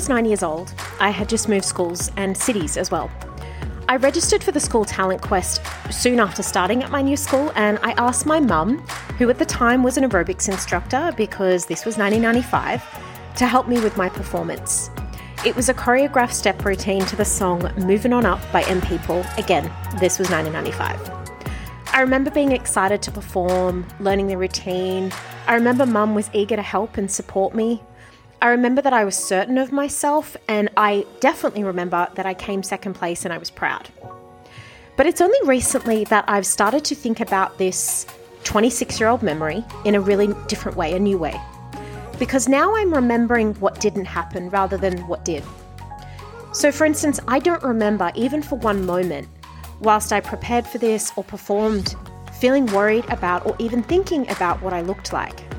Was nine years old, I had just moved schools and cities as well. I registered for the school talent quest soon after starting at my new school, and I asked my mum, who at the time was an aerobics instructor because this was 1995, to help me with my performance. It was a choreographed step routine to the song Moving On Up by M People. Again, this was 1995. I remember being excited to perform, learning the routine. I remember mum was eager to help and support me. I remember that I was certain of myself, and I definitely remember that I came second place and I was proud. But it's only recently that I've started to think about this 26 year old memory in a really different way, a new way. Because now I'm remembering what didn't happen rather than what did. So, for instance, I don't remember, even for one moment, whilst I prepared for this or performed, feeling worried about or even thinking about what I looked like.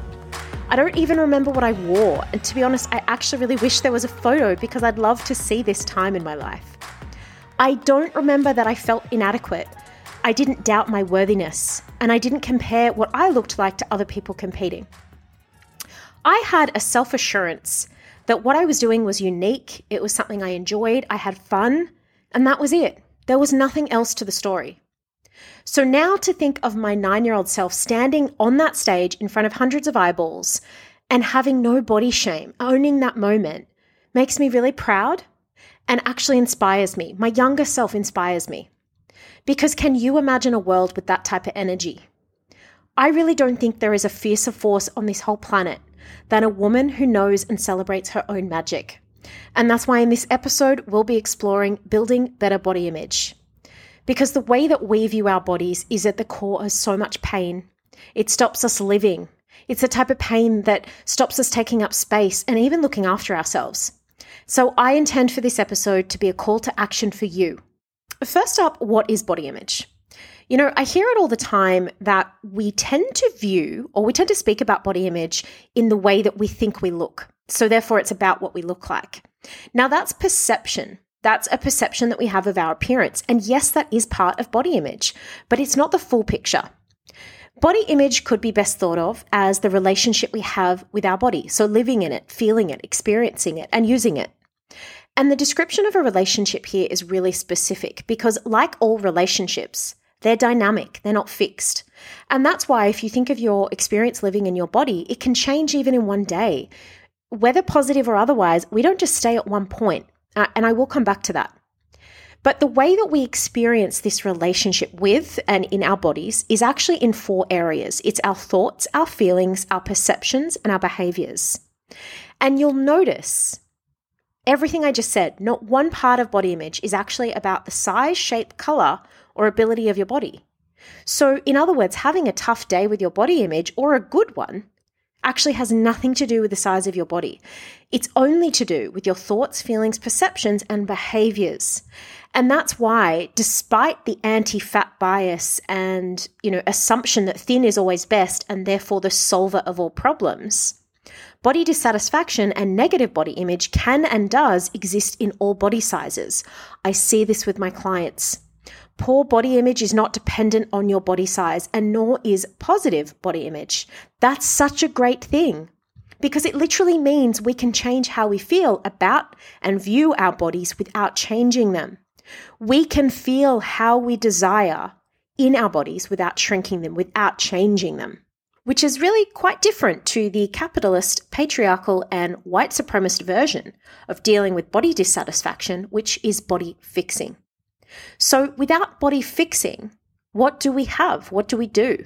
I don't even remember what I wore, and to be honest, I actually really wish there was a photo because I'd love to see this time in my life. I don't remember that I felt inadequate. I didn't doubt my worthiness, and I didn't compare what I looked like to other people competing. I had a self assurance that what I was doing was unique, it was something I enjoyed, I had fun, and that was it. There was nothing else to the story. So now to think of my nine year old self standing on that stage in front of hundreds of eyeballs and having no body shame, owning that moment, makes me really proud and actually inspires me. My younger self inspires me. Because can you imagine a world with that type of energy? I really don't think there is a fiercer force on this whole planet than a woman who knows and celebrates her own magic. And that's why in this episode, we'll be exploring building better body image. Because the way that we view our bodies is at the core of so much pain. It stops us living. It's the type of pain that stops us taking up space and even looking after ourselves. So I intend for this episode to be a call to action for you. First up, what is body image? You know, I hear it all the time that we tend to view or we tend to speak about body image in the way that we think we look. So therefore, it's about what we look like. Now, that's perception. That's a perception that we have of our appearance. And yes, that is part of body image, but it's not the full picture. Body image could be best thought of as the relationship we have with our body. So living in it, feeling it, experiencing it, and using it. And the description of a relationship here is really specific because, like all relationships, they're dynamic, they're not fixed. And that's why, if you think of your experience living in your body, it can change even in one day. Whether positive or otherwise, we don't just stay at one point. Uh, and I will come back to that. But the way that we experience this relationship with and in our bodies is actually in four areas it's our thoughts, our feelings, our perceptions, and our behaviors. And you'll notice everything I just said, not one part of body image is actually about the size, shape, color, or ability of your body. So, in other words, having a tough day with your body image or a good one actually has nothing to do with the size of your body. It's only to do with your thoughts, feelings, perceptions, and behaviors. And that's why, despite the anti-fat bias and, you know, assumption that thin is always best and therefore the solver of all problems, body dissatisfaction and negative body image can and does exist in all body sizes. I see this with my clients. Poor body image is not dependent on your body size, and nor is positive body image. That's such a great thing because it literally means we can change how we feel about and view our bodies without changing them. We can feel how we desire in our bodies without shrinking them, without changing them, which is really quite different to the capitalist, patriarchal, and white supremacist version of dealing with body dissatisfaction, which is body fixing. So, without body fixing, what do we have? What do we do?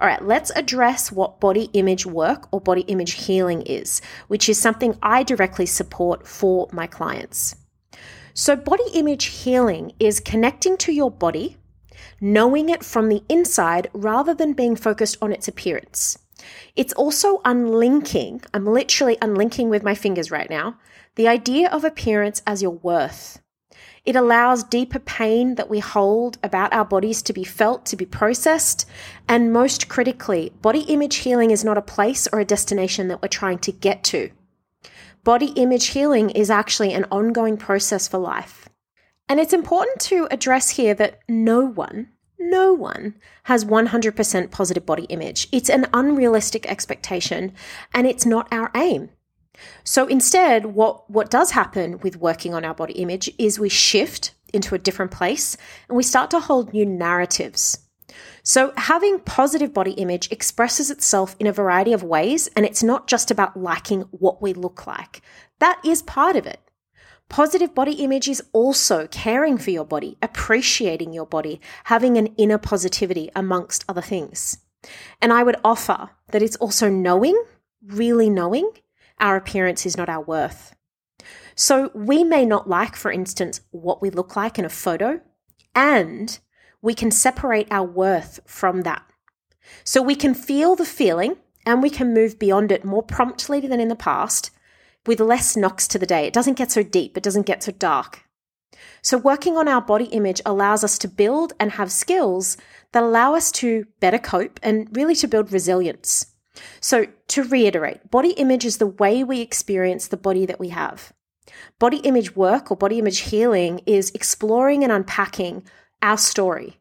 All right, let's address what body image work or body image healing is, which is something I directly support for my clients. So, body image healing is connecting to your body, knowing it from the inside rather than being focused on its appearance. It's also unlinking, I'm literally unlinking with my fingers right now, the idea of appearance as your worth. It allows deeper pain that we hold about our bodies to be felt, to be processed. And most critically, body image healing is not a place or a destination that we're trying to get to. Body image healing is actually an ongoing process for life. And it's important to address here that no one, no one has 100% positive body image. It's an unrealistic expectation and it's not our aim. So instead, what, what does happen with working on our body image is we shift into a different place and we start to hold new narratives. So, having positive body image expresses itself in a variety of ways, and it's not just about liking what we look like. That is part of it. Positive body image is also caring for your body, appreciating your body, having an inner positivity, amongst other things. And I would offer that it's also knowing, really knowing, our appearance is not our worth. So we may not like, for instance, what we look like in a photo, and we can separate our worth from that. So we can feel the feeling and we can move beyond it more promptly than in the past with less knocks to the day. It doesn't get so deep, it doesn't get so dark. So, working on our body image allows us to build and have skills that allow us to better cope and really to build resilience. So, to reiterate, body image is the way we experience the body that we have. Body image work or body image healing is exploring and unpacking our story,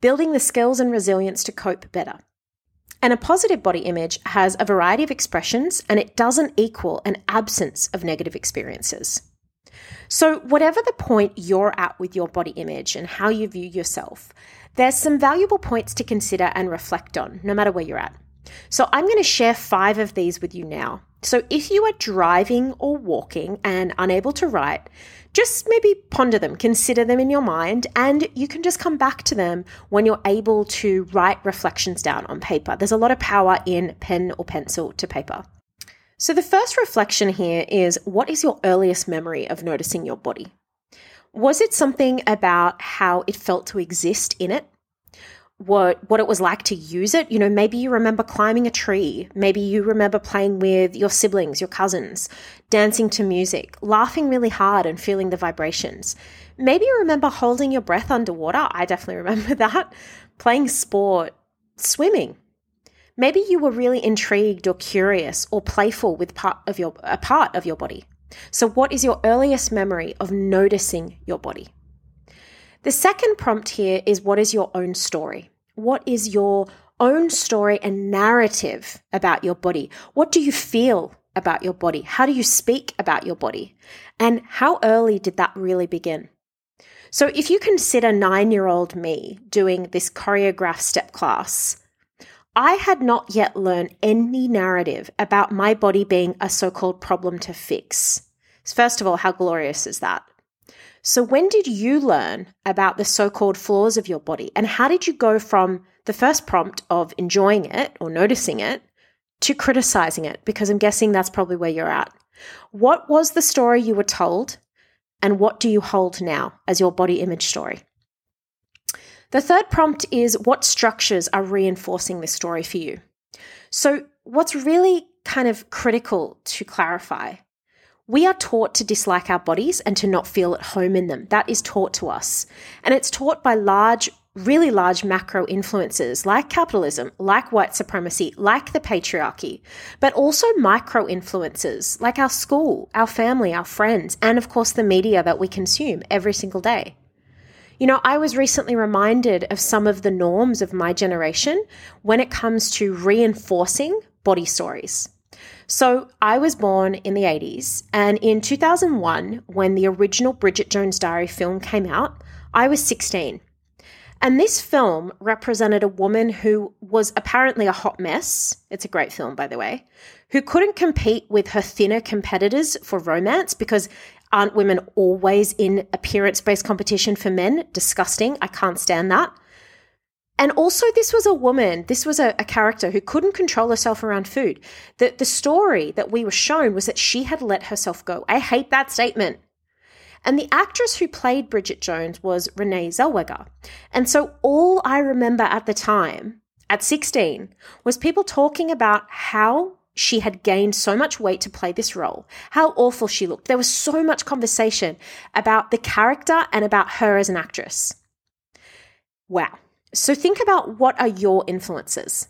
building the skills and resilience to cope better. And a positive body image has a variety of expressions and it doesn't equal an absence of negative experiences. So, whatever the point you're at with your body image and how you view yourself, there's some valuable points to consider and reflect on, no matter where you're at. So, I'm going to share five of these with you now. So, if you are driving or walking and unable to write, just maybe ponder them, consider them in your mind, and you can just come back to them when you're able to write reflections down on paper. There's a lot of power in pen or pencil to paper. So, the first reflection here is what is your earliest memory of noticing your body? Was it something about how it felt to exist in it? What what it was like to use it. You know, maybe you remember climbing a tree, maybe you remember playing with your siblings, your cousins, dancing to music, laughing really hard and feeling the vibrations. Maybe you remember holding your breath underwater. I definitely remember that. Playing sport, swimming. Maybe you were really intrigued or curious or playful with part of your a part of your body. So what is your earliest memory of noticing your body? The second prompt here is what is your own story? What is your own story and narrative about your body? What do you feel about your body? How do you speak about your body? And how early did that really begin? So, if you consider nine year old me doing this choreographed step class, I had not yet learned any narrative about my body being a so called problem to fix. First of all, how glorious is that? So, when did you learn about the so called flaws of your body? And how did you go from the first prompt of enjoying it or noticing it to criticizing it? Because I'm guessing that's probably where you're at. What was the story you were told? And what do you hold now as your body image story? The third prompt is what structures are reinforcing this story for you? So, what's really kind of critical to clarify we are taught to dislike our bodies and to not feel at home in them. That is taught to us. And it's taught by large, really large macro influences like capitalism, like white supremacy, like the patriarchy, but also micro influences like our school, our family, our friends, and of course the media that we consume every single day. You know, I was recently reminded of some of the norms of my generation when it comes to reinforcing body stories. So I was born in the 80s, and in 2001, when the original Bridget Jones' Diary film came out, I was 16. And this film represented a woman who was apparently a hot mess. It's a great film, by the way, who couldn't compete with her thinner competitors for romance because aren't women always in appearance based competition for men? Disgusting. I can't stand that. And also, this was a woman, this was a, a, character who couldn't control herself around food. The, the story that we were shown was that she had let herself go. I hate that statement. And the actress who played Bridget Jones was Renee Zellweger. And so, all I remember at the time, at 16, was people talking about how she had gained so much weight to play this role, how awful she looked. There was so much conversation about the character and about her as an actress. Wow. So think about what are your influences.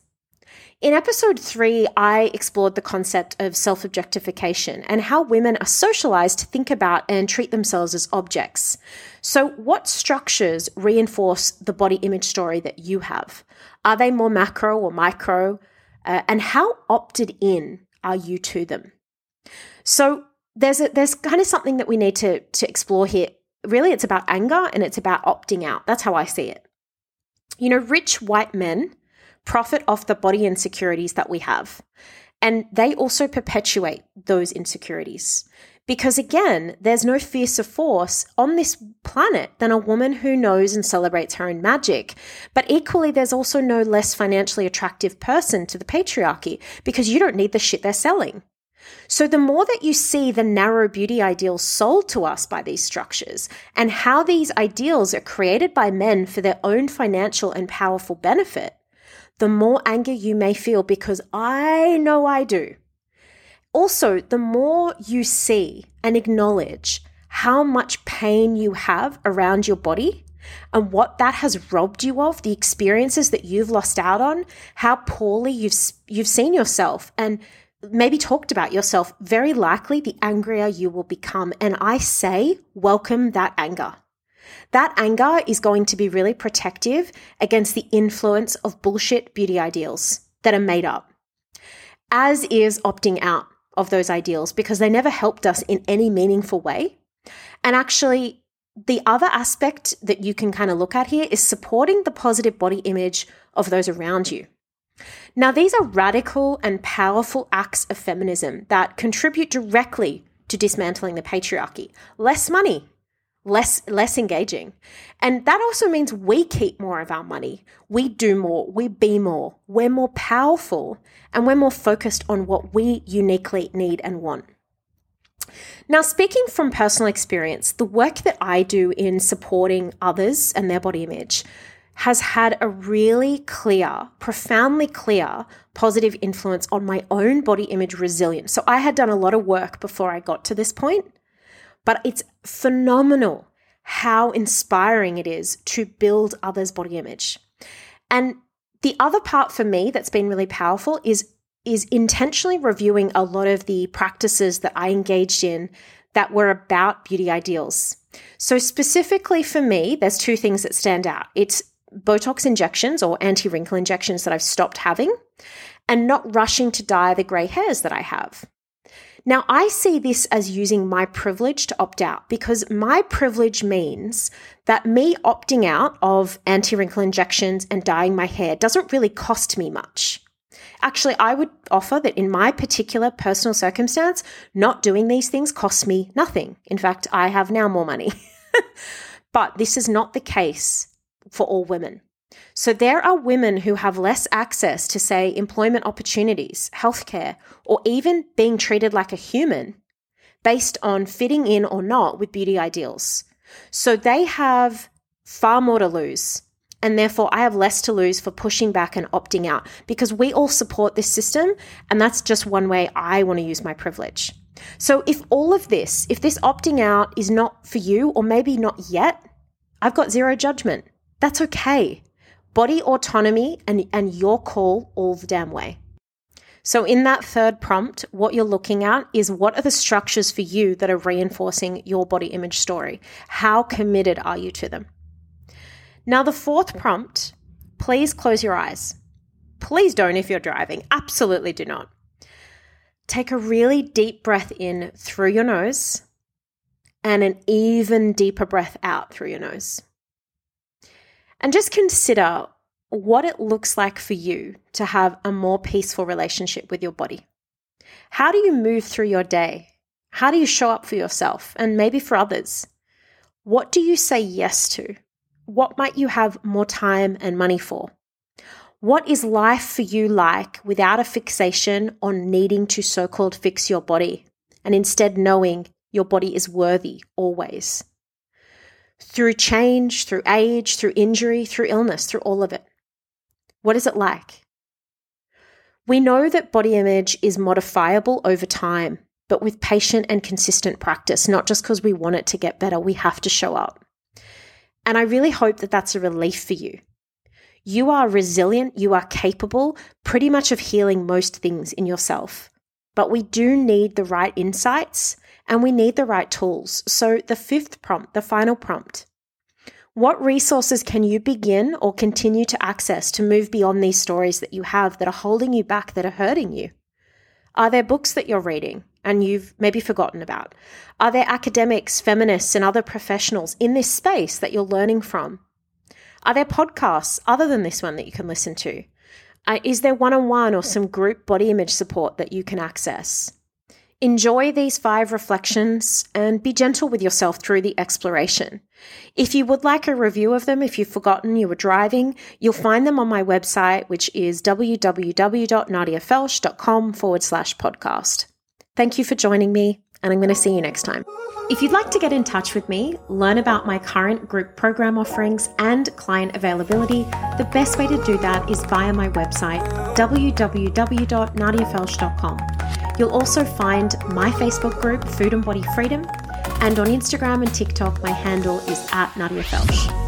In episode three, I explored the concept of self objectification and how women are socialized to think about and treat themselves as objects. So, what structures reinforce the body image story that you have? Are they more macro or micro? Uh, and how opted in are you to them? So there's a, there's kind of something that we need to to explore here. Really, it's about anger and it's about opting out. That's how I see it. You know, rich white men profit off the body insecurities that we have. And they also perpetuate those insecurities. Because again, there's no fiercer force on this planet than a woman who knows and celebrates her own magic. But equally, there's also no less financially attractive person to the patriarchy because you don't need the shit they're selling. So, the more that you see the narrow beauty ideals sold to us by these structures and how these ideals are created by men for their own financial and powerful benefit, the more anger you may feel because I know I do. Also, the more you see and acknowledge how much pain you have around your body and what that has robbed you of, the experiences that you've lost out on, how poorly you've you've seen yourself and maybe talked about yourself, very likely the angrier you will become. And I say, welcome that anger. That anger is going to be really protective against the influence of bullshit beauty ideals that are made up, as is opting out of those ideals because they never helped us in any meaningful way. And actually, the other aspect that you can kind of look at here is supporting the positive body image of those around you. Now, these are radical and powerful acts of feminism that contribute directly to dismantling the patriarchy. Less money, less less engaging. And that also means we keep more of our money. We do more, we be more. We're more powerful and we're more focused on what we uniquely need and want. Now, speaking from personal experience, the work that I do in supporting others and their body image has had a really clear, profoundly clear positive influence on my own body image resilience. So I had done a lot of work before I got to this point, but it's phenomenal how inspiring it is to build others' body image. And the other part for me that's been really powerful is is intentionally reviewing a lot of the practices that I engaged in that were about beauty ideals. So specifically for me, there's two things that stand out. It's Botox injections or anti wrinkle injections that I've stopped having, and not rushing to dye the grey hairs that I have. Now, I see this as using my privilege to opt out because my privilege means that me opting out of anti wrinkle injections and dyeing my hair doesn't really cost me much. Actually, I would offer that in my particular personal circumstance, not doing these things costs me nothing. In fact, I have now more money. but this is not the case for all women. So there are women who have less access to, say, employment opportunities, healthcare, or even being treated like a human based on fitting in or not with beauty ideals. So they have far more to lose. And therefore, I have less to lose for pushing back and opting out because we all support this system. And that's just one way I want to use my privilege. So, if all of this, if this opting out is not for you, or maybe not yet, I've got zero judgment. That's okay. Body autonomy and, and your call all the damn way. So, in that third prompt, what you're looking at is what are the structures for you that are reinforcing your body image story? How committed are you to them? Now, the fourth prompt, please close your eyes. Please don't if you're driving. Absolutely do not. Take a really deep breath in through your nose and an even deeper breath out through your nose. And just consider what it looks like for you to have a more peaceful relationship with your body. How do you move through your day? How do you show up for yourself and maybe for others? What do you say yes to? What might you have more time and money for? What is life for you like without a fixation on needing to so called fix your body and instead knowing your body is worthy always? Through change, through age, through injury, through illness, through all of it. What is it like? We know that body image is modifiable over time, but with patient and consistent practice, not just because we want it to get better, we have to show up. And I really hope that that's a relief for you. You are resilient, you are capable pretty much of healing most things in yourself. But we do need the right insights and we need the right tools. So, the fifth prompt, the final prompt what resources can you begin or continue to access to move beyond these stories that you have that are holding you back, that are hurting you? Are there books that you're reading? and you've maybe forgotten about? Are there academics, feminists, and other professionals in this space that you're learning from? Are there podcasts other than this one that you can listen to? Uh, is there one on one or some group body image support that you can access? Enjoy these five reflections and be gentle with yourself through the exploration. If you would like a review of them, if you've forgotten you were driving, you'll find them on my website, which is www.nadiafelsch.com forward slash podcast. Thank you for joining me, and I'm going to see you next time. If you'd like to get in touch with me, learn about my current group program offerings and client availability, the best way to do that is via my website, www.nadiafelsch.com. You'll also find my Facebook group, Food and Body Freedom, and on Instagram and TikTok, my handle is at Nadia Felsch.